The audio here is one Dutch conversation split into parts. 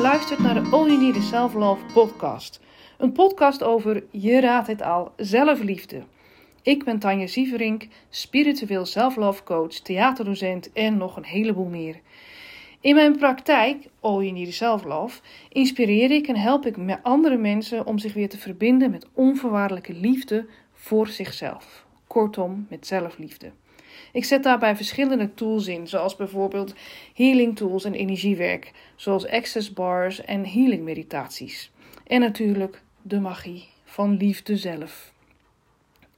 je luistert naar de All You Need is Self Love podcast. Een podcast over, je raadt het al, zelfliefde. Ik ben Tanja Sieverink, spiritueel self-love coach, theaterdocent en nog een heleboel meer. In mijn praktijk, All You Need is Self Love, inspireer ik en help ik andere mensen om zich weer te verbinden met onvoorwaardelijke liefde voor zichzelf. Kortom, met zelfliefde. Ik zet daarbij verschillende tools in, zoals bijvoorbeeld healing tools en energiewerk, zoals access bars en healing meditaties. En natuurlijk de magie van liefde zelf.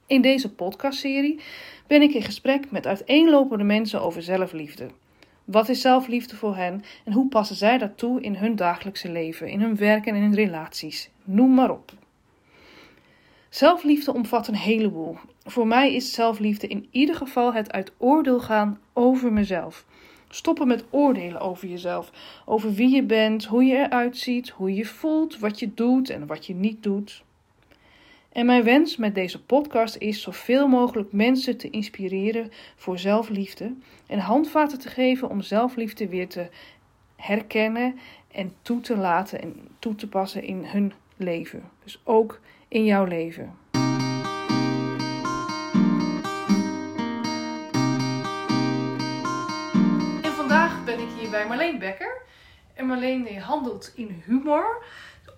In deze podcastserie ben ik in gesprek met uiteenlopende mensen over zelfliefde. Wat is zelfliefde voor hen en hoe passen zij dat toe in hun dagelijkse leven, in hun werk en in hun relaties? Noem maar op. Zelfliefde omvat een heleboel. Voor mij is zelfliefde in ieder geval het uit oordeel gaan over mezelf. Stoppen met oordelen over jezelf, over wie je bent, hoe je eruit ziet, hoe je voelt, wat je doet en wat je niet doet. En mijn wens met deze podcast is zoveel mogelijk mensen te inspireren voor zelfliefde en handvaten te geven om zelfliefde weer te herkennen en toe te laten en toe te passen in hun leven. Dus ook in jouw leven. Bij Marleen Becker. En Marleen handelt in humor,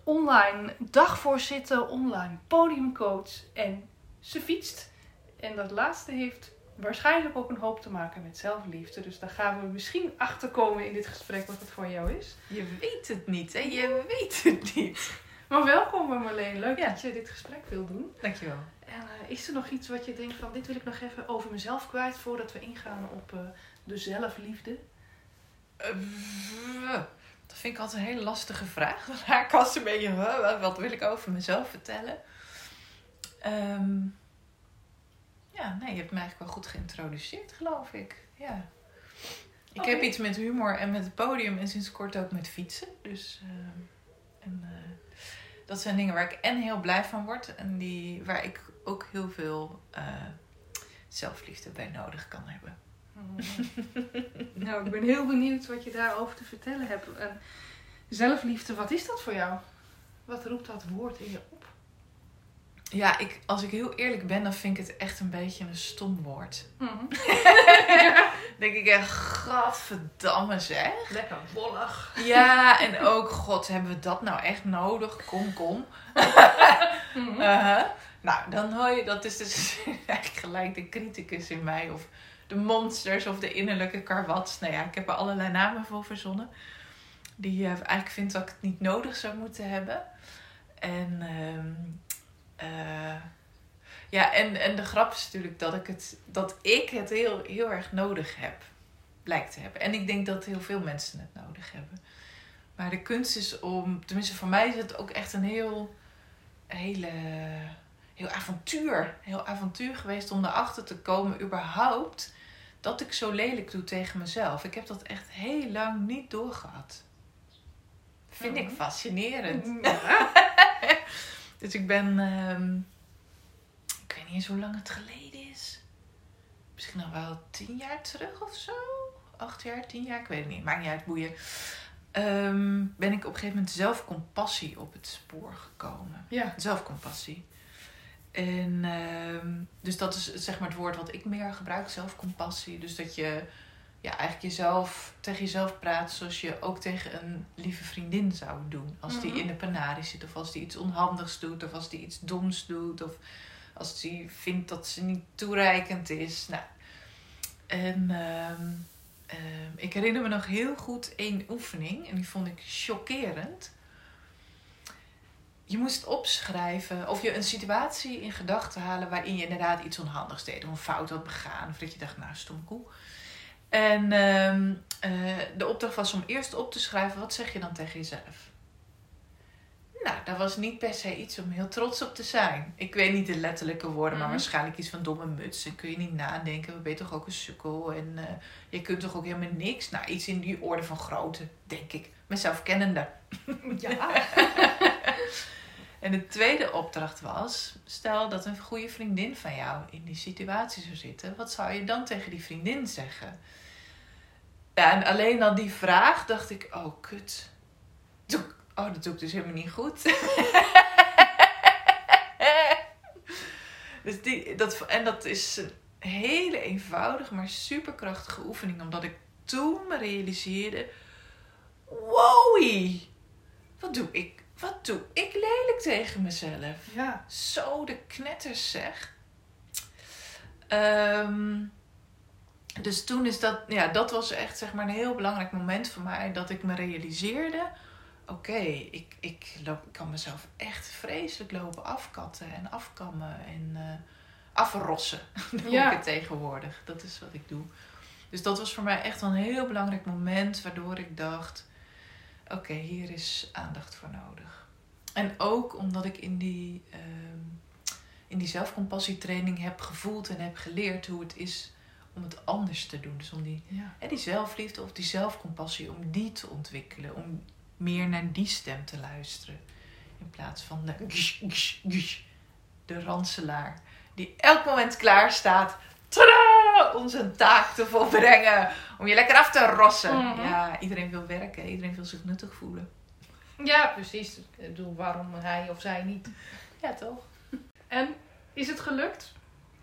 online dagvoorzitter, online podiumcoach en ze fietst. En dat laatste heeft waarschijnlijk ook een hoop te maken met zelfliefde. Dus daar gaan we misschien achter komen in dit gesprek wat het voor jou is. Je weet het niet, hè? Je weet het niet. Maar welkom Marleen, leuk Ja. dat je dit gesprek wil doen. Dankjewel. En eh, is er nog iets wat je denkt van dit wil ik nog even over mezelf kwijt voordat we ingaan op eh, de zelfliefde? Eh, dat vind ik altijd een hele lastige vraag. Dan raak ik als een beetje, wat- wil ik over mezelf vertellen? Ehm, ja, nee, je hebt me eigenlijk wel goed geïntroduceerd, geloof ik. Ja. Ik Oké. heb iets met humor en met het podium en sinds kort ook met fietsen. Dus ehm, en, eh, dat zijn dingen waar ik en heel blij van word en die, waar ik ook heel veel eh, zelfliefde bij nodig kan hebben. nou, ik ben heel benieuwd wat je daarover te vertellen hebt. En zelfliefde, wat is dat voor jou? Wat roept dat woord in je op? Ja, ik, als ik heel eerlijk ben, dan vind ik het echt een beetje een stom woord. denk ik echt, gadverdamme zeg. Lekker bollig. Ja, en ook, god, hebben we dat nou echt nodig? Kom, kom. Uh-huh. Nou, dan hoor je, dat is dus eigenlijk gelijk de criticus in mij. Of de monsters of de innerlijke karwats. Nou ja, ik heb er allerlei namen voor verzonnen. Die eh, eigenlijk vindt dat ik het niet nodig zou moeten hebben. En, ehm, eh, ja, en, en de grap is natuurlijk dat ik het, dat ik het heel, heel erg nodig heb. Blijkt te hebben. En ik denk dat heel veel mensen het nodig hebben. Maar de kunst is om, tenminste voor mij is het ook echt een heel, hele, heel avontuur. Heel avontuur geweest om erachter te komen überhaupt dat ik zo lelijk doe tegen mezelf. Ik heb dat echt heel lang niet doorgehad. Vind ik Mhm. fascinerend. Ja. Dus ik ben, ehm, ik weet niet eens hoe lang het geleden is. Misschien nog wel tien jaar terug of zo. Acht jaar, tien jaar, ik weet het niet. Maakt niet uit, boeien. Ehm, ben ik op een gegeven moment zelfcompassie op het spoor gekomen. ja. Zelfcompassie. En ehm, dus dat is zeg maar het woord wat ik meer gebruik, zelfcompassie. Dus dat je ja, eigenlijk jezelf tegen jezelf praat zoals je ook tegen een lieve vriendin zou doen. Als die Mhm. in de penarie zit, of als die iets onhandigs doet, of als die iets doms doet, of als die vindt dat ze niet toereikend is. Nou, en ehm, ehm, ik herinner me nog heel goed één oefening, en die vond ik chockerend je moest opschrijven of je een situatie in gedachten halen waarin je inderdaad iets onhandigs deed. Of een fout had begaan. Of dat je dacht, nou, stom koe. En ehm, eh, de opdracht was om eerst op te schrijven, wat zeg je dan tegen jezelf? Nou, dat was niet per se iets om heel trots op te zijn. Ik weet niet de letterlijke woorden, maar Mhm. waarschijnlijk iets van domme muts. En kun je niet nadenken, we ben je toch ook een sukkel. En eh, je kunt toch ook helemaal niks. Nou, iets in die orde van grootte, denk ik. Mezelf kennende. Ja. En de tweede opdracht was: stel dat een goede vriendin van jou in die situatie zou zitten, wat zou je dan tegen die vriendin zeggen? Ja, en alleen al die vraag dacht ik: oh kut. oh, dat doe ik dus helemaal niet goed. dus die, dat, en dat is een hele eenvoudige, maar superkrachtige oefening. Omdat ik toen me realiseerde... Wow, wat doe ik? Wat doe ik lelijk tegen mezelf? Ja. Zo de knetters zeg. Ehm, dus toen is dat, ja, dat was echt zeg maar een heel belangrijk moment voor mij. Dat ik me realiseerde, oké, ik, ik, loop, ik kan mezelf echt vreselijk lopen afkatten en afkammen en eh, afrossen. doe Ja. ik het tegenwoordig. Dat is wat ik doe. Dus dat was voor mij echt een heel belangrijk moment waardoor ik dacht, oké, hier is aandacht voor nodig. En ook omdat ik in die, ehm, in die zelfcompassietraining heb gevoeld en heb geleerd hoe het is om het anders te doen. Dus om die, Ja. hè, die zelfliefde of die zelfcompassie, om die te ontwikkelen. Om meer naar die stem te luisteren. In plaats van de, de ranselaar. Die elk moment klaar staat. Tadaa! Zijn taak te volbrengen. Om je lekker af te rossen. Mhm. Ja, iedereen wil werken. Iedereen wil zich nuttig voelen. ja, precies. Ik bedoel, waarom hij of zij niet? Ja, toch? En is het gelukt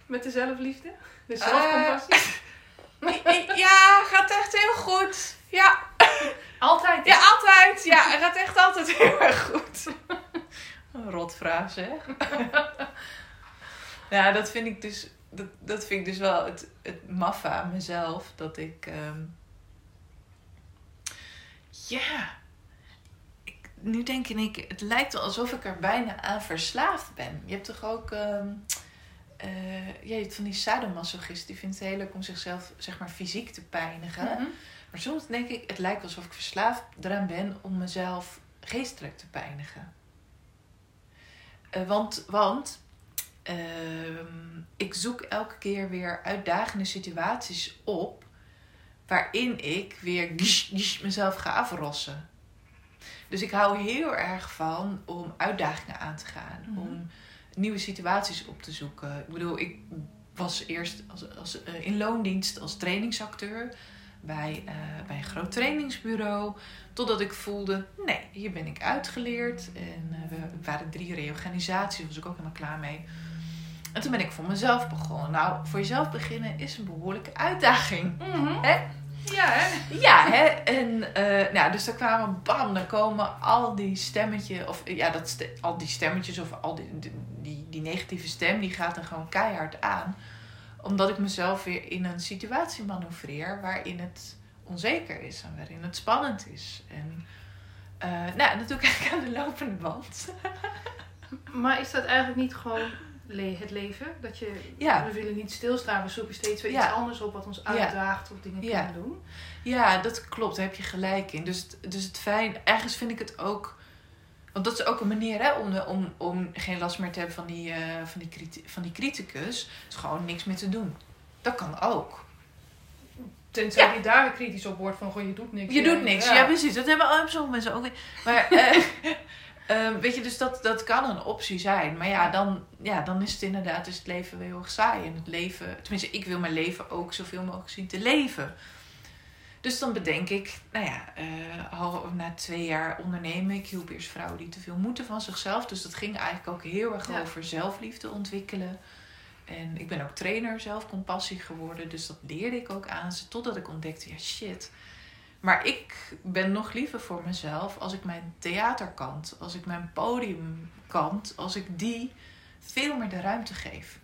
met de zelfliefde? De zelfcompassie? Ja, gaat echt heel goed. Ja, Altijd. ja altijd. Ja, het gaat echt altijd heel erg goed. Een rotvraag zeg. Ja, dat vind ik dus, dat, dat vind ik dus wel het, het maffe aan mezelf. Dat ik, ehm, ja, ik, nu denk ik, het lijkt wel alsof ik er bijna aan verslaafd ben. Je hebt toch ook, ehm eh, ja, je hebt van die sadomasochist, die vindt het heel leuk om zichzelf, zeg maar, fysiek te pijnigen. Mhm. Maar soms denk ik, het lijkt alsof ik verslaafd eraan ben om mezelf geestelijk te pijnigen. Eh, want want ehm, ik zoek elke keer weer uitdagende situaties op waarin ik weer gish, gish mezelf ga afrossen. Dus ik hou heel erg van om uitdagingen aan te gaan, Mhm. om nieuwe situaties op te zoeken. Ik bedoel, ik was eerst als, als, eh, in loondienst als trainingsacteur bij, eh, bij een groot trainingsbureau. Totdat ik voelde, nee, hier ben ik uitgeleerd. En eh, we waren drie reorganisaties, was ik ook helemaal klaar mee. En toen ben ik voor mezelf begonnen. Nou, voor jezelf beginnen is een behoorlijke uitdaging. Mhm. Hè? Ja, hè? Ja, hè? En eh, nou, dus er kwamen, bam, dan komen al die stemmetjes, of ja, dat al die stemmetjes, of al die, die, die, die negatieve stem, die gaat er gewoon keihard aan. Omdat ik mezelf weer in een situatie manoeuvreer waarin het onzeker is en waarin het spannend is. En eh, nou, dat doe ik eigenlijk aan de lopende band. Maar is dat eigenlijk niet gewoon le- het leven? Dat je, Ja. we willen niet stilstaan, we zoeken steeds weer Ja. iets anders op wat ons uitdaagt of dingen Ja. kunnen doen. Ja, dat klopt. Daar heb je gelijk in. Dus, het- dus het fijn, ergens vind ik het ook. Want dat is ook een manier hè, om, de, om, om geen last meer te hebben van die, eh, van, die van die criticus. Is gewoon niks meer te doen. Dat kan ook. Tenzij Ja. je daar weer kritisch op wordt van, goh, je doet niks. Je doet niks. Ja, precies. Dat hebben al- sommige mensen ook. weer. Maar eh, ehm, weet je, dus dat, dat kan een optie zijn. Maar ja dan, ja, dan is het inderdaad is het leven wel heel erg saai. En het leven, tenminste, ik wil mijn leven ook zoveel mogelijk zien te leven. Dus dan bedenk ik, nou ja, eh, al na twee jaar ondernemen, ik hielp eerst vrouwen die te veel moeten van zichzelf. Dus dat ging eigenlijk ook heel erg Ja. over zelfliefde ontwikkelen. En ik ben ook trainer zelfcompassie geworden. Dus dat leerde ik ook aan ze. Totdat ik ontdekte, ja shit. Maar ik ben nog liever voor mezelf als ik mijn theaterkant, als ik mijn podiumkant, als ik die veel meer de ruimte geef.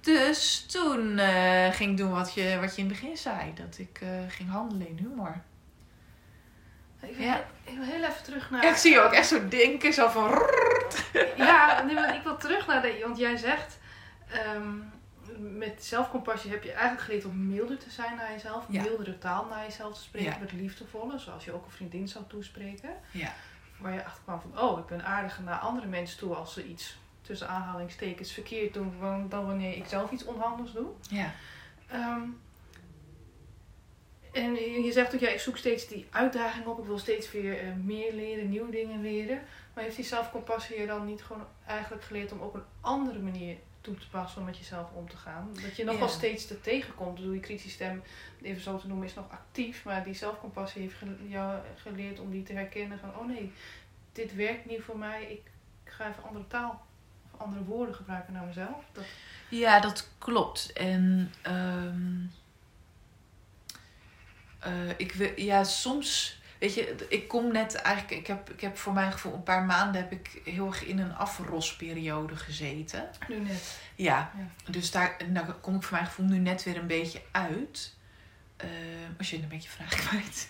Dus toen eh, ging ik doen wat je, wat je in het begin zei. Dat ik eh, ging handelen in humor. Ik wil, Ja. ik wil heel even terug naar... Ja, ik zie je ook echt zo denken, zo van... Ja, nee, maar ik wil terug naar de... Want jij zegt, ehm, met zelfcompassie heb je eigenlijk geleerd om milder te zijn naar jezelf. Ja. Mildere taal naar jezelf te spreken, Ja. met liefdevolle. Zoals je ook een vriendin zou toespreken. Ja. Waar je achter kwam van, oh, ik ben aardiger naar andere mensen toe als ze iets tussen aanhalingstekens verkeerd doen dan wanneer ik zelf iets onhandels doe. Ja. Ehm, en je zegt ook, ja, ik zoek steeds die uitdaging op. Ik wil steeds weer eh, meer leren, nieuwe dingen leren. Maar heeft die zelfcompassie je dan niet gewoon eigenlijk geleerd om op een andere manier toe te passen om met jezelf om te gaan. Dat je nog Ja. wel steeds te tegenkomt. Bedoel, je kritische stem, even zo te noemen, is nog actief. Maar die zelfcompassie heeft jou geleerd om die te herkennen van... Oh nee, dit werkt niet voor mij. Ik ga even andere taal of andere woorden gebruiken naar mezelf. Dat, Ja, dat klopt. En ehm, eh, ik wil, ja, soms, weet je, ik kom net eigenlijk, ik heb, ik heb voor mijn gevoel een paar maanden heb ik heel erg in een afrosperiode gezeten. nu net. Ja, Ja. dus daar, daar kom ik voor mijn gevoel nu net weer een beetje uit. Eh, als je een beetje vraag kwijt.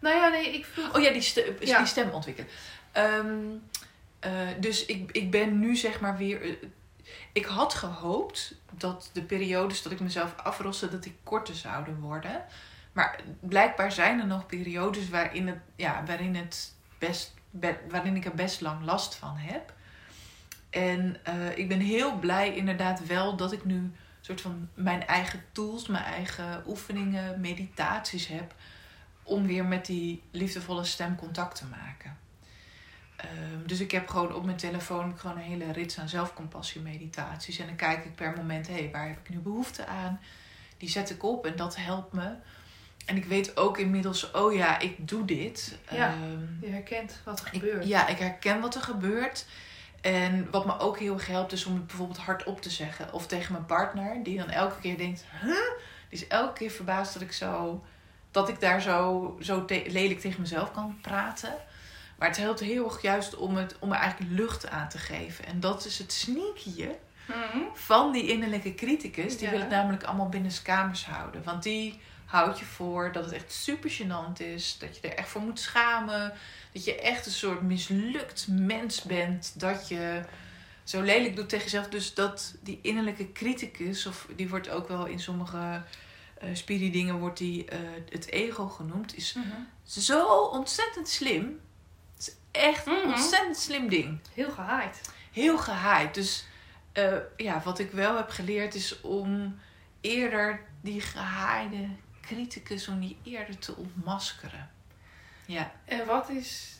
Nou ja, nee, ik vroeg... Oh ja, die, ste- Ja. die stem ontwikkelen. Ehm, eh, dus ik, ik ben nu zeg maar weer. eh, ik had gehoopt dat de periodes dat ik mezelf afroste, dat die korter zouden worden. Maar blijkbaar zijn er nog periodes waarin, het, ja, waarin, het best, be- waarin ik er best lang last van heb. En eh, ik ben heel blij inderdaad wel dat ik nu soort van mijn eigen tools, mijn eigen oefeningen, meditaties heb om weer met die liefdevolle stem contact te maken. Ehm, dus ik heb gewoon op mijn telefoon gewoon een hele rits aan zelfcompassie meditaties. En dan kijk ik per moment, hé, hey, waar heb ik nu behoefte aan? Die zet ik op en dat helpt me. En ik weet ook inmiddels, oh ja, ik doe dit. Ja. Ehm, Je herkent wat er ik- gebeurt. ja, ik herken wat er gebeurt. En wat me ook heel erg helpt, is om het bijvoorbeeld hardop te zeggen. Of tegen mijn partner, die dan elke keer denkt: huh? Die is elke keer verbaasd dat ik, zo, dat ik daar zo, zo te- lelijk tegen mezelf kan praten. Maar het helpt heel erg juist om, het, om er eigenlijk lucht aan te geven. En dat is het sneakyje Mhm. van die innerlijke criticus. Die Ja. wil het namelijk allemaal binnen kamers houden. Want die houdt je voor dat het echt super gênant is. Dat je er echt voor moet schamen. Dat je echt een soort mislukt mens bent. Dat je zo lelijk doet tegen jezelf. Dus dat die innerlijke criticus, of die wordt ook wel in sommige eh spiri dingen wordt die, eh, het ego genoemd, is Mhm. zo ontzettend slim. Het is echt een Mhm. ontzettend slim ding Heel gehaaid. heel gehaaid. Dus eh, ja, wat ik wel heb geleerd is om eerder die gehaaide criticus, om die eerder te ontmaskeren. Ja. En wat is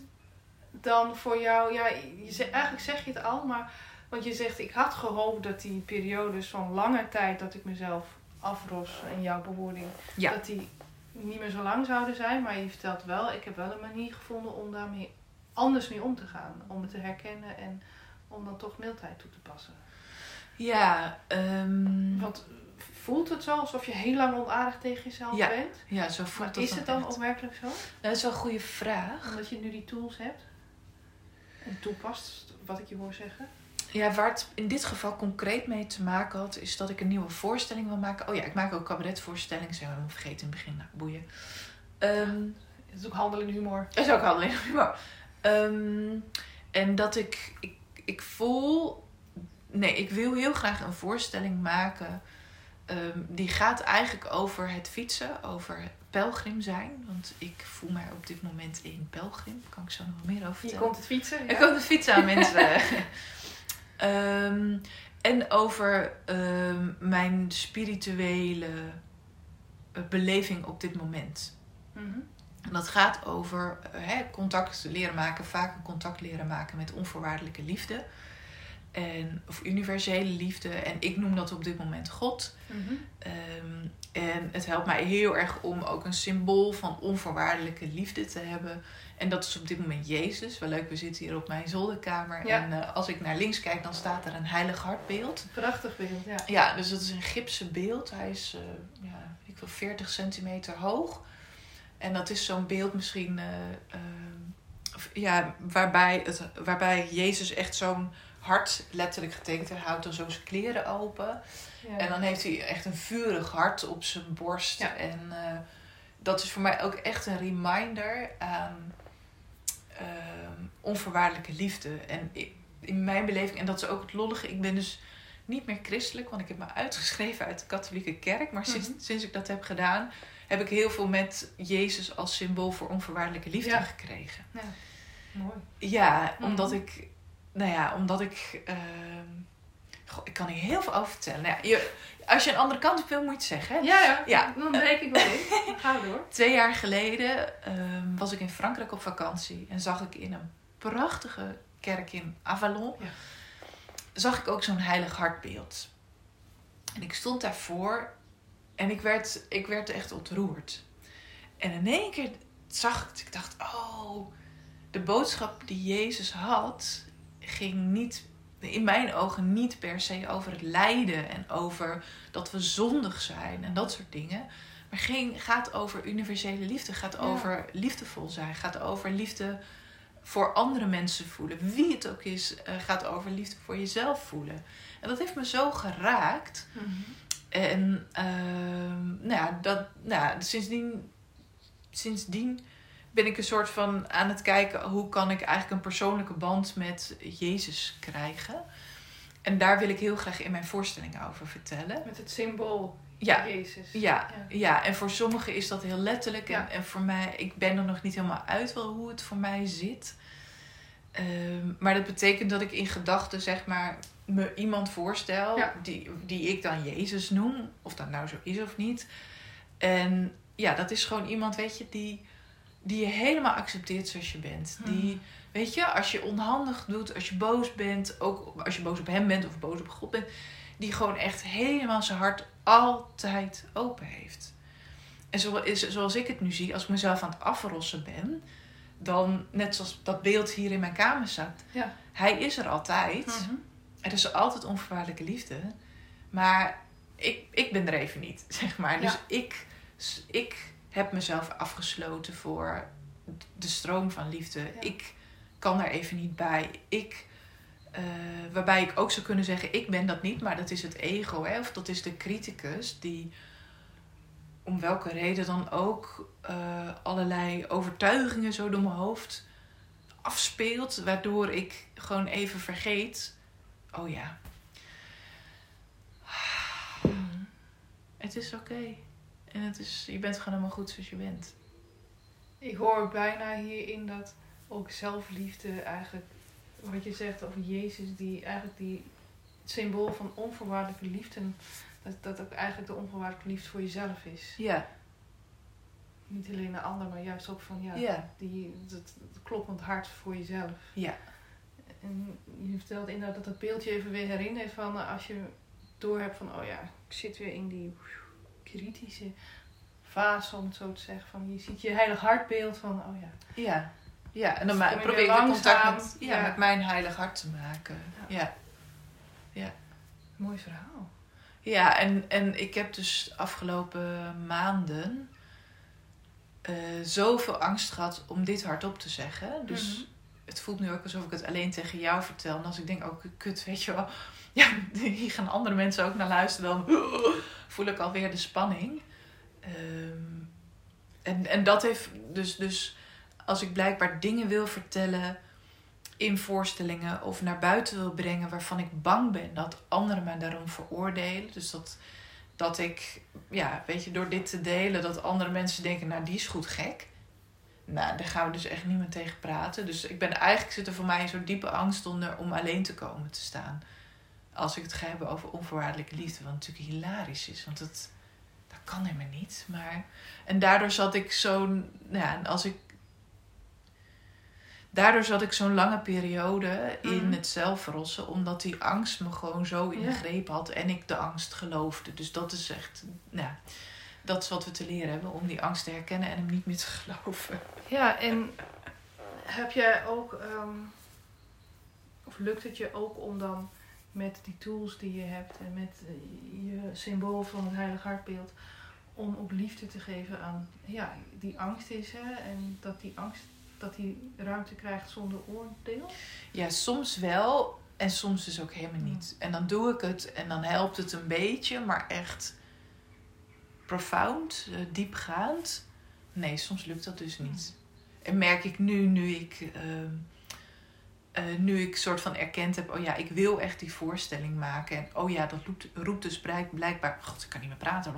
dan voor jou, ja, je zegt, eigenlijk zeg je het al, maar want je zegt ik had gehoopt dat die periodes van lange tijd dat ik mezelf afros in jouw bewoording, Ja. dat die niet meer zo lang zouden zijn, maar je vertelt wel, ik heb wel een manier gevonden om daarmee anders mee om te gaan, om het te herkennen en om dan toch mildheid toe te passen. Ja, ehm, Want voelt het zo alsof je heel lang onaardig tegen jezelf Ja, bent? ja, zo voelt Maar dat is het dan echt. werkelijk zo? Dat is wel een goede vraag. Omdat je nu die tools hebt en toepast, wat ik je hoor zeggen. Ja, waar het in dit geval concreet mee te maken had, is dat ik een nieuwe voorstelling wil maken. Oh ja, ik maak ook cabaretvoorstellingen. Zijn we hem vergeten in het begin. Nou, boeien. Ehm, Het is ook handel in humor. Dat is ook handig. Maar, ehm, en dat ik, ik, ik voel. Nee, ik wil heel graag een voorstelling maken. Ehm, die gaat eigenlijk over het fietsen, over het pelgrim zijn. Want ik voel mij op dit moment een pelgrim. Daar kan ik zo nog meer over Je vertellen. komt het fietsen. Ik Ja. kom de fiets aan, mensen. Ehm, en over ehm, mijn spirituele eh, beleving op dit moment. Mhm. En dat gaat over eh, hè, contact leren maken, vaak contact leren maken met onvoorwaardelijke liefde. En, of universele liefde. En ik noem dat op dit moment God. Mhm. Ehm, en het helpt mij heel erg om ook een symbool van onvoorwaardelijke liefde te hebben. En dat is op dit moment Jezus. Wel leuk, we zitten hier op mijn zolderkamer. Ja. En eh, als ik naar links kijk, dan staat er een heilig hartbeeld. Prachtig beeld, ja. Ja, dus dat is een gipsen beeld. Hij is eh, ja, ik wil 40 centimeter hoog. En dat is zo'n beeld misschien eh, ja, waarbij, het, waarbij Jezus echt zo'n hart letterlijk getekend. Hij houdt dan zo zijn kleren open. ja. En dan heeft hij echt een vurig hart op zijn borst. Ja. En eh, dat is voor mij ook echt een reminder aan ehm, onvoorwaardelijke liefde. En ik- in mijn beleving, en dat is ook het lollige, ik ben dus niet meer christelijk, want ik heb me uitgeschreven uit de katholieke kerk. Maar sinds, Mhm. sinds ik dat heb gedaan, heb ik heel veel met Jezus als symbool voor onvoorwaardelijke liefde Ja. gekregen. Mooi. Ja, Mhm. omdat ik, nou ja, omdat ik, ehm, goh, ik kan hier heel veel over vertellen. Nou ja, je, als je een andere kant op wil, moet je het zeggen. hè? Ja, ja. Ja. Dan breek ik wel in. Ga door. Twee jaar geleden ehm, was ik in Frankrijk op vakantie en zag ik in een prachtige kerk in Avalon. Ja. zag ik ook zo'n heilig hartbeeld. En ik stond daarvoor en ik werd, ik werd echt ontroerd. En in één keer zag ik. Ik dacht, oh, de boodschap die Jezus had, ging niet, in mijn ogen niet per se over het lijden en over dat we zondig zijn en dat soort dingen. Maar ging, gaat over universele liefde, gaat over liefdevol zijn, gaat over liefde voor andere mensen voelen. Wie het ook is, uh, gaat over liefde voor jezelf voelen. En dat heeft me zo geraakt. Mhm. En ehm, nou ja, dat, nou ja, sindsdien, sindsdien ben ik een soort van aan het kijken hoe kan ik eigenlijk een persoonlijke band met Jezus krijgen. En daar wil ik heel graag in mijn voorstelling over vertellen. Met het symbool Ja, Jezus. ja, ja, en voor sommigen is dat heel letterlijk. En, Ja. en voor mij, ik ben er nog niet helemaal uit wel hoe het voor mij zit. Ehm, maar dat betekent dat ik in gedachten, zeg maar, me iemand voorstel Ja. die, die ik dan Jezus noem. Of dat nou zo is of niet. En ja, dat is gewoon iemand, weet je, die, die je helemaal accepteert zoals je bent. Die, weet je, als je onhandig doet, als je boos bent, ook als je boos op hem bent of boos op God bent, die gewoon echt helemaal zijn hart altijd open heeft. En zo is, zoals ik het nu zie, als ik mezelf aan het afrossen ben, dan net zoals dat beeld hier in mijn kamer staat, Ja. hij is er altijd. Mhm. Er is altijd onvoorwaardelijke liefde. Maar ik, ik ben er even niet, zeg maar. Dus Ja. ik, ik heb mezelf afgesloten voor de stroom van liefde. Ja. Ik kan er even niet bij. Ik, eh, waarbij ik ook zou kunnen zeggen, ik ben dat niet. Maar dat is het ego, hè? of dat is de criticus die om welke reden dan ook eh, allerlei overtuigingen zo door mijn hoofd afspeelt. Waardoor ik gewoon even vergeet Oh ja. Het is oké. En het is, je bent gewoon helemaal goed zoals je bent. Ik hoor bijna hierin dat ook zelfliefde eigenlijk, wat je zegt over Jezus, die eigenlijk die het symbool van onvoorwaardelijke liefde, dat dat ook eigenlijk de onvoorwaardelijke liefde voor jezelf is. Ja, Niet alleen de ander, maar juist ook van ja, ja, die, dat, dat kloppend hart voor jezelf. ja. En je vertelt inderdaad dat dat beeldje even weer herinnert van eh, als je doorhebt van oh ja, ik zit weer in die kritische fase om het zo te zeggen. Van je ziet je heilig hartbeeld van oh ja, Ja, ja. en dan Dus probeer ik contact met, ja, ja. met mijn heilig hart te maken. Ja, mooi verhaal. ja en, en ik heb dus de afgelopen maanden eh, zoveel angst gehad om dit hardop te zeggen. Dus Mhm. het voelt nu ook alsof ik het alleen tegen jou vertel. En als ik denk, oh kut, weet je wel. Ja, hier gaan andere mensen ook naar luisteren. Dan voel ik alweer de spanning. Ehm, en, en dat heeft dus, dus als ik blijkbaar dingen wil vertellen in voorstellingen of naar buiten wil brengen waarvan ik bang ben dat anderen mij daarom veroordelen. Dus dat, dat ik, ja, weet je, door dit te delen, dat andere mensen denken, nou die is goed gek. Nou, daar gaan we dus echt niet meer tegen praten. Dus ik ben eigenlijk zit er voor mij een soort diepe angst onder om alleen te komen te staan. Als ik het ga hebben over onvoorwaardelijke liefde, wat natuurlijk hilarisch is, want dat, dat kan helemaal niet. Maar, en daardoor zat ik zo'n, nou ja, als ik, daardoor zat ik zo'n lange periode in Mhm. het zelfverrossen, omdat die angst me gewoon zo in de greep had en ik de angst geloofde. Dus dat is echt, nou, dat is wat we te leren hebben, om die angst te herkennen en hem niet meer te geloven. Ja, en heb jij ook, ehm, of lukt het je ook om dan met die tools die je hebt en met eh, je symbool van het heilig hartbeeld, om ook liefde te geven aan, ja, die angst is hè, en dat die angst, dat die ruimte krijgt zonder oordeel? Ja, soms wel en soms dus ook helemaal niet. En dan doe ik het en dan helpt het een beetje, maar echt profound, eh, diepgaand. Nee, soms lukt dat dus niet. En merk ik nu, nu ik, ehm, eh, nu ik soort van erkend heb, oh ja, ik wil echt die voorstelling maken. En oh ja, dat roept, roept dus blijk- blijkbaar, god, ik kan niet meer praten.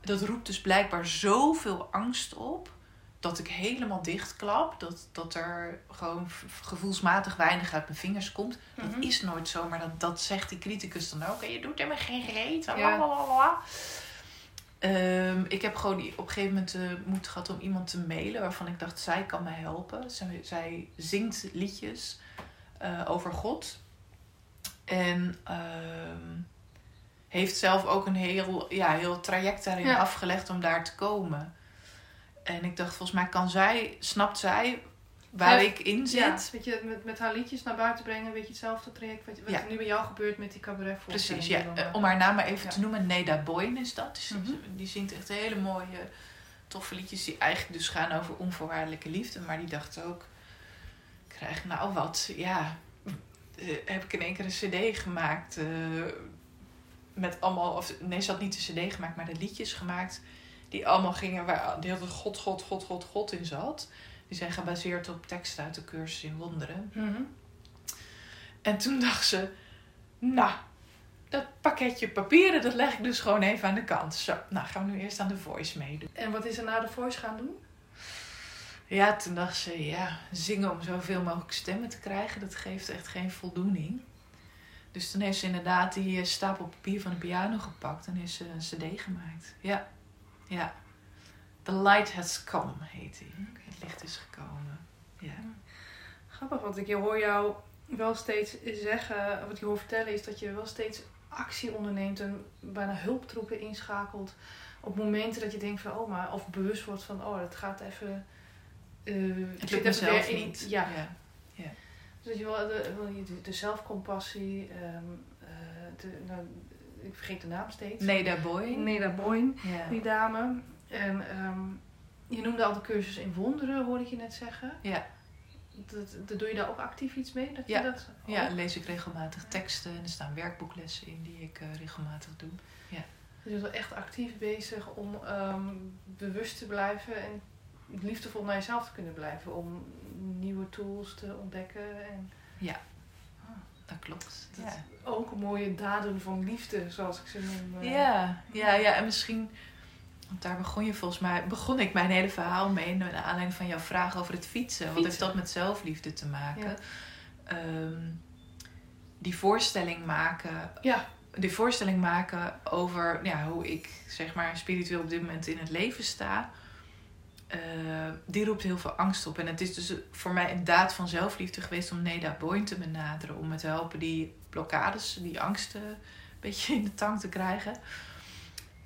Dat roept dus blijkbaar zoveel angst op dat ik helemaal dichtklap. Dat, dat er gewoon gevoelsmatig weinig uit mijn vingers komt. Dat Mhm. is nooit zo, maar dat, dat zegt die criticus dan ook. En je doet helemaal geen reet. Ja. Ehm, ik heb gewoon op een gegeven moment de moed gehad om iemand te mailen waarvan ik dacht, zij kan mij helpen. Zij, zij zingt liedjes eh, over God. En ehm, heeft zelf ook een heel, ja, heel traject daarin Ja. afgelegd om daar te komen. En ik dacht, volgens mij kan zij, snapt zij waar ik in zit. Ja, weet je, met, met haar liedjes naar buiten brengen, weet je hetzelfde traject wat, wat Ja. er nu bij jou gebeurt met die cabaret Precies, ja. Eh, Om haar naam maar even Ja. te noemen, Neda Boyen is dat. Dus Mhm. Die zingt echt hele mooie, toffe liedjes die eigenlijk dus gaan over onvoorwaardelijke liefde. Maar die dacht ook, ik krijg nou wat, ja, eh, heb ik in één keer een cd gemaakt. eh, met allemaal, of nee, ze had niet de cd gemaakt, maar de liedjes gemaakt. Die allemaal gingen, waar die hadden God, God, God, God, God in zat. Die zijn gebaseerd op teksten uit de cursus in wonderen. Mhm. En toen dacht ze, nou, dat pakketje papieren, dat leg ik dus gewoon even aan de kant. Zo, nou gaan we nu eerst aan de voice meedoen. En wat is er na de voice gaan doen? Ja, toen dacht ze, ja, zingen om zoveel mogelijk stemmen te krijgen, dat geeft echt geen voldoening. Dus toen heeft ze inderdaad die eh, stapel papier van de piano gepakt en is ze een cd gemaakt. Ja, ja. The Light Has Come heet die. Het licht is gekomen. Ja. Grappig, want ik hoor jou wel steeds zeggen, wat ik je hoor vertellen is dat je wel steeds actie onderneemt en bijna hulptroepen inschakelt op momenten dat je denkt van oh maar of bewust wordt van oh het gaat even ik Het lukt mezelf in- niet. ja, ja. dus dat je wel de, de, de zelfcompassie ehm, eh, de, nou, ik vergeet de naam steeds Neda Boy. Neda Ja. die dame en ehm, je noemde al de cursus in wonderen hoorde ik je net zeggen Ja. dat, dat, doe je daar ook actief iets mee dat Ja. je dat Ja, lees ik regelmatig teksten en er staan werkboeklessen in die ik eh, regelmatig doe. Je bent wel echt actief bezig om ehm, bewust te blijven en liefdevol naar jezelf te kunnen blijven. Om nieuwe tools te ontdekken. En Dat klopt. Dat- ja. ook mooie daden van liefde, zoals ik ze noem. eh. Ja, ja, ja, en misschien, want daar begon je volgens mij, begon ik mijn hele verhaal mee, naar aanleiding van jouw vraag over het fietsen. Wat heeft dat met zelfliefde te maken? Ja. Ehm, die voorstelling maken, Ja, die voorstelling maken over ja, hoe ik zeg maar spiritueel op dit moment in het leven sta. eh, die roept heel veel angst op. En het is dus voor mij een daad van zelfliefde geweest om Neda Boyne te benaderen. Om me te helpen die blokkades, die angsten een beetje in de tang te krijgen.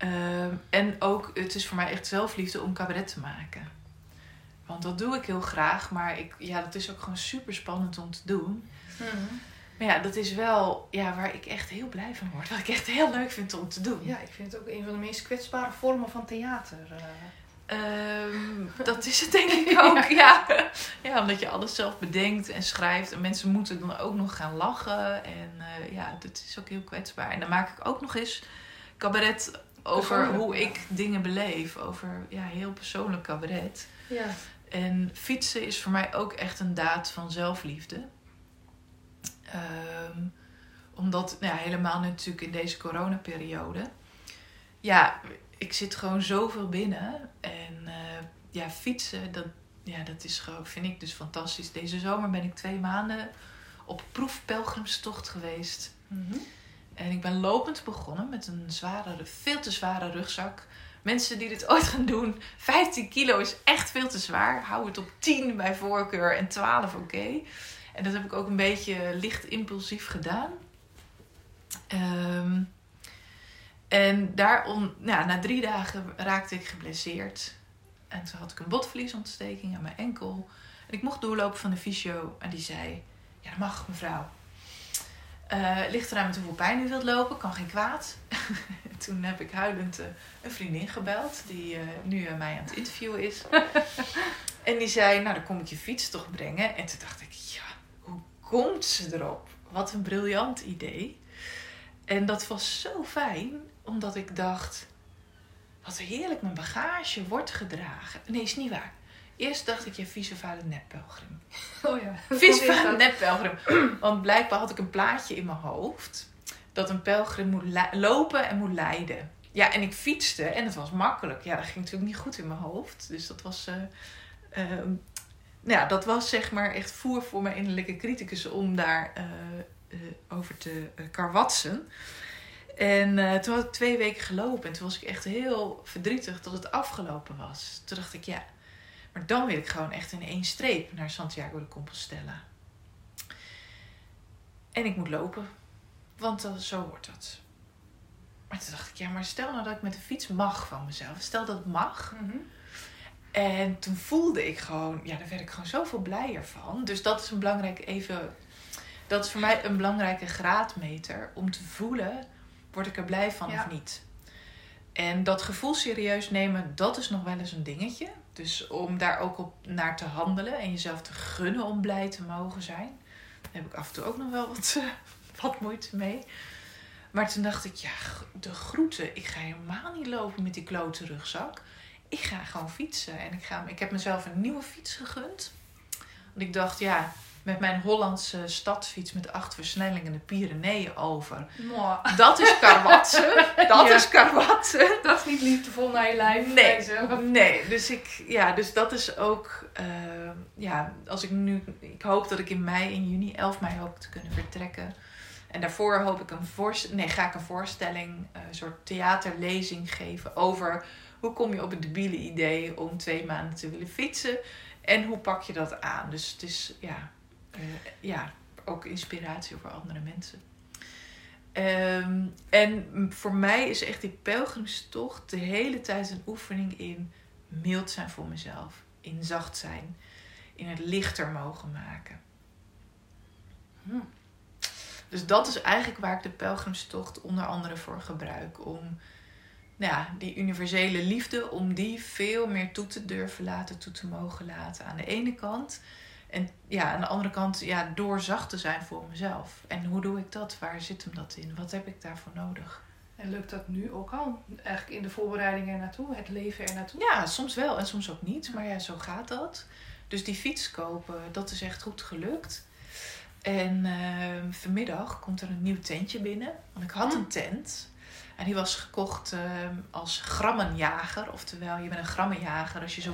Ehm, en ook, het is voor mij echt zelfliefde om cabaret te maken. Want dat doe ik heel graag, maar ik, ja, dat is ook gewoon super spannend om te doen. Maar ja, dat is wel ja, waar ik echt heel blij van word. Wat ik echt heel leuk vind om te doen. ja, ik vind het ook een van de meest kwetsbare vormen van theater. eh. Ehm, dat is het denk ik ook, ja. ja. omdat je alles zelf bedenkt en schrijft. En mensen moeten dan ook nog gaan lachen. En eh, ja, dat is ook heel kwetsbaar. En dan maak ik ook nog eens cabaret over hoe ik dingen beleef. Over ja, heel persoonlijk cabaret. Ja. En fietsen is voor mij ook echt een daad van zelfliefde. Ehm, omdat, nou ja, helemaal natuurlijk in deze coronaperiode. Ja, ik zit gewoon zoveel binnen. En eh, ja, fietsen, dat, ja, dat is gewoon, vind ik dus fantastisch. Deze zomer ben ik twee maanden op proefpelgrimstocht geweest. Mhm. En ik ben lopend begonnen met een zware, veel te zware rugzak. Mensen die dit ooit gaan doen, 15 kilo is echt veel te zwaar. Hou het op 10 bij voorkeur en 12 oké. En dat heb ik ook een beetje licht impulsief gedaan. Ehm, en daarom, na drie dagen raakte ik geblesseerd. En toen had ik een botvliesontsteking aan mijn enkel. En ik mocht doorlopen van de fysio. En die zei, ja dat mag mevrouw. Eh, ligt eraan met hoeveel pijn u wilt lopen, kan geen kwaad. Toen heb ik huilend eh, een vriendin gebeld, die eh, nu mij aan het interviewen is. en die zei, nou dan kom ik je fiets toch brengen. En toen dacht ik, ja, hoe komt ze erop? Wat een briljant idee. En dat was zo fijn, omdat ik dacht, wat heerlijk mijn bagage wordt gedragen. Nee, is niet waar. Eerst dacht ik, je vieze vader neppelgrim. Oh ja. Van een neppelgrim. Want blijkbaar had ik een plaatje in mijn hoofd. Dat een pelgrim moet lopen en moet lijden. Ja, en ik fietste en het was makkelijk. Ja, dat ging natuurlijk niet goed in mijn hoofd. Dus dat was... eh, ehm, ja, dat was zeg maar echt voer voor mijn innerlijke criticus om daar eh, eh, over te karwatsen. En toen had ik twee weken gelopen en toen was ik echt heel verdrietig dat het afgelopen was. Toen dacht ik, ja, maar dan wil ik gewoon echt in één streep naar Santiago de Compostela. En ik moet lopen. want zo wordt dat. Maar toen dacht ik, ja, maar stel nou dat ik met de fiets mag van mezelf. Stel dat het mag. Mhm. En toen voelde ik gewoon, ja, daar werd ik gewoon zoveel blijer van. Dus dat is een belangrijk even, dat is voor mij een belangrijke graadmeter om te voelen, word ik er blij van Ja. of niet. En dat gevoel serieus nemen, dat is nog wel eens een dingetje. Dus om daar ook op naar te handelen en jezelf te gunnen om blij te mogen zijn. Daar heb ik af en toe ook nog wel wat, eh, wat moeite mee. Maar toen dacht ik, ja, de groeten. Ik ga helemaal niet lopen met die klote rugzak. Ik ga gewoon fietsen. En ik, ga, ik heb mezelf een nieuwe fiets gegund. Want ik dacht, ja, met mijn Hollandse stadsfiets met acht versnellingen de Pyreneeën over. Mwah. Dat is karwatsen. Dat Ja. is karwatsen. Dat is niet liefdevol naar je lijf. Nee. jezelf. Nee, dus ik, ja, dus dat is ook, eh, ja, als ik nu, ik hoop dat ik in mei, in juni, 11 mei hoop te kunnen vertrekken. En daarvoor hoop ik een voorst nee, ga ik een voorstelling, eh, een soort theaterlezing geven over hoe kom je op het debiele idee om twee maanden te willen fietsen en hoe pak je dat aan. Dus het is, ja, eh, ja ook inspiratie voor andere mensen. Ehm, en voor mij is echt die pelgrimstocht de hele tijd een oefening in mild zijn voor mezelf. In zacht zijn. In het lichter mogen maken. Hm. Dus dat is eigenlijk waar ik de pelgrimstocht onder andere voor gebruik. Om nou ja, die universele liefde, om die veel meer toe te durven laten, toe te mogen laten aan de ene kant. En ja, aan de andere kant, ja, door zacht te zijn voor mezelf. En hoe doe ik dat? Waar zit hem dat in? Wat heb ik daarvoor nodig? En lukt dat nu ook al? Eigenlijk in de voorbereidingen naartoe, het leven er naartoe? Ja, soms wel en soms ook niet. Maar ja, zo gaat dat. Dus die fiets kopen, dat is echt goed gelukt. En ehm, vanmiddag komt er een nieuw tentje binnen. Want ik had Hm. een tent. En die was gekocht ehm, als grammenjager. Oftewel, je bent een grammenjager als je zo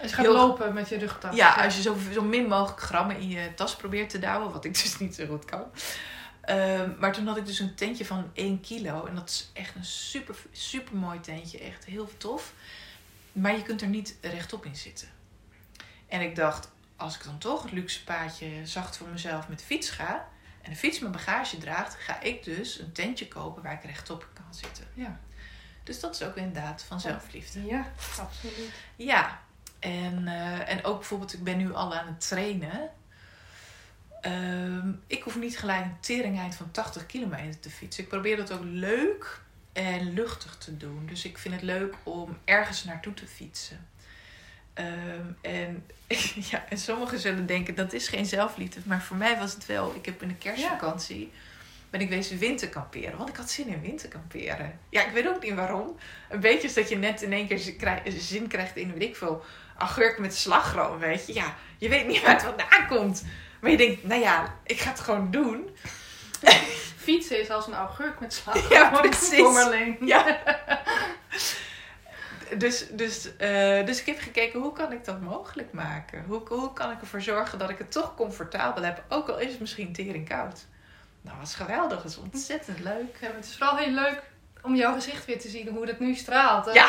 Als je gaat Heel- lopen met je rugtas. ja, als je zo, zo min mogelijk grammen in je tas probeert te douwen, wat ik dus niet zo goed kan. Ehm, maar toen had ik dus een tentje van 1 kilo. En dat is echt een super, super mooi tentje. Echt heel tof. Maar je kunt er niet rechtop in zitten. En ik dacht, als ik dan toch het luxe paadje zacht voor mezelf met de fiets ga. En de fiets mijn bagage draagt, ga ik dus een tentje kopen waar ik rechtop kan zitten. Ja. Dus dat is ook inderdaad van zelfliefde. Ja, absoluut. Ja, en, eh, en ook bijvoorbeeld, ik ben nu al aan het trainen. Ehm, ik hoef niet gelijk een teringheid van 80 kilometer te fietsen. Ik probeer dat ook leuk en luchtig te doen. Dus ik vind het leuk om ergens naartoe te fietsen. Ehm, en, ja, en sommigen zullen denken dat is geen zelfliefde. Maar voor mij was het wel. Ik heb in de kerstvakantie ben ik wezen winterkamperen. Want ik had zin in winterkamperen. Ja, ik weet ook niet waarom. Een beetje is dat je net in één keer zin krijgt- in, weet ik veel, agurk met slagroom, weet je. Ja, je weet niet waar het vandaan komt. Maar je denkt, nou ja, ik ga het gewoon doen. Fietsen is als een augurk met slag. Ja, precies. Voor Marleen. Ja. Dus, dus, eh, dus ik heb gekeken, hoe kan ik dat mogelijk maken? Hoe, hoe kan ik ervoor zorgen dat ik het toch comfortabel heb? Ook al is het misschien tering koud. Nou, dat was geweldig. Dat is ontzettend leuk. Ja, het is vooral heel leuk om jouw gezicht weer te zien, hoe dat nu straalt. Dat- Ja.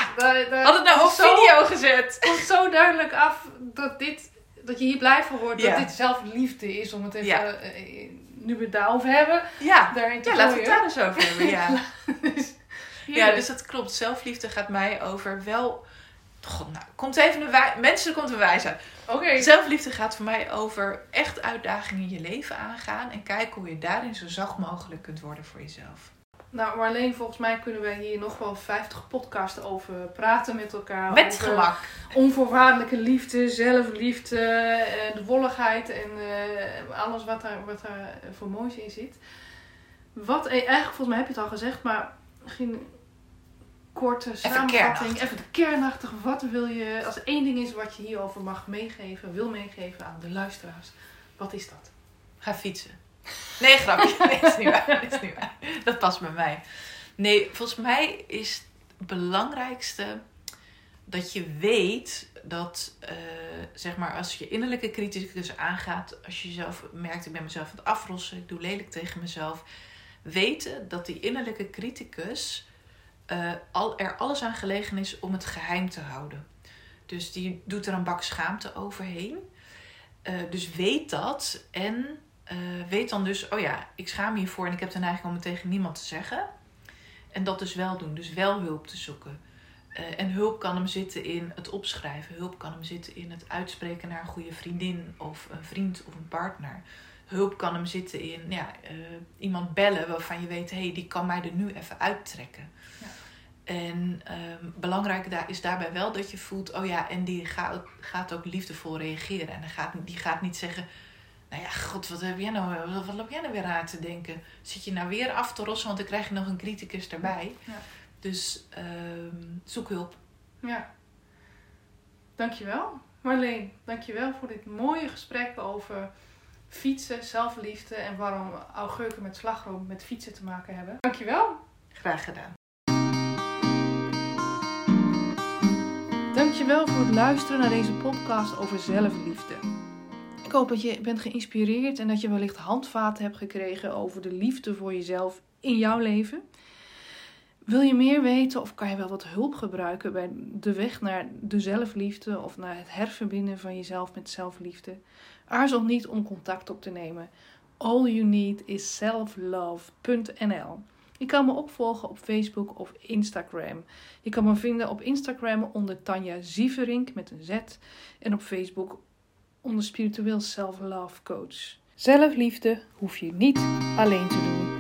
Had het nou op video gezet? komt zo duidelijk af dat, dit, dat je hier blij van wordt. Ja. Dat dit zelfliefde is, om het even, Ja. eh, nu we het daarover hebben, Ja, daarin te ja laten we het daar eens over hebben. Ja. Ja, Heerlijk. dus dat klopt. Zelfliefde gaat mij over wel. God, nou, komt even een wij... Mensen, komt een wijsheid. Oké. Zelfliefde gaat voor mij over echt uitdagingen in je leven aangaan. En kijken hoe je daarin zo zacht mogelijk kunt worden voor jezelf. Nou, Marleen, volgens mij kunnen wij hier nog wel 50 podcasts over praten met elkaar. Met gemak. Onvoorwaardelijke liefde, zelfliefde, eh, de wolligheid en eh, alles wat er, wat er voor moois in zit. Wat, eh, eigenlijk, volgens mij heb je het al gezegd, maar misschien korte samenvatting. Even de kernachtig. Wat wil je, als er één ding is wat je hierover mag meegeven, wil meegeven aan de luisteraars, wat is dat? Ga fietsen. Nee, grapje. Nee, dat is niet waar. Dat is niet waar. Dat past bij mij. Nee, volgens mij is het belangrijkste dat je weet dat, eh, zeg maar, als je innerlijke criticus aangaat, als je jezelf merkt, ik ben mezelf aan het afrossen, ik doe lelijk tegen mezelf, weten dat die innerlijke criticus eh, al, er alles aan gelegen is om het geheim te houden. Dus die doet er een bak schaamte overheen. Eh, dus weet dat en eh, weet dan dus, oh ja, ik schaam me hiervoor en ik heb de neiging om het tegen niemand te zeggen. En dat dus wel doen, dus wel hulp te zoeken. En hulp kan hem zitten in het opschrijven. Hulp kan hem zitten in het uitspreken naar een goede vriendin of een vriend of een partner. Hulp kan hem zitten in ja, eh, iemand bellen waarvan je weet, hé, hey, die kan mij er nu even uittrekken. Ja. En ehm, belangrijk daar, is daarbij wel dat je voelt, oh ja, en die gaat, gaat ook liefdevol reageren. En die gaat, die gaat niet zeggen, nou ja, god, wat heb jij nou, wat, wat loop jij nou weer aan te denken? Zit je nou weer af te rossen, want dan krijg je nog een criticus erbij. Ja. Dus ehm, zoek hulp. Ja. Dankjewel. Marleen, dankjewel voor dit mooie gesprek over fietsen, zelfliefde en waarom augurken met slagroom met fietsen te maken hebben. Dankjewel. Graag gedaan. Dankjewel voor het luisteren naar deze podcast over zelfliefde. Ik hoop dat je bent geïnspireerd en dat je wellicht handvaten hebt gekregen over de liefde voor jezelf in jouw leven. Wil je meer weten of kan je wel wat hulp gebruiken bij de weg naar de zelfliefde of naar het herverbinden van jezelf met zelfliefde? Aarzel niet om contact op te nemen. All you need is selflove.nl. Je kan me opvolgen op Facebook of Instagram. Je kan me vinden op Instagram onder Tanja Zieverink met een Z en op Facebook onder Spiritueel Self Love Coach. Zelfliefde hoef je niet alleen te doen.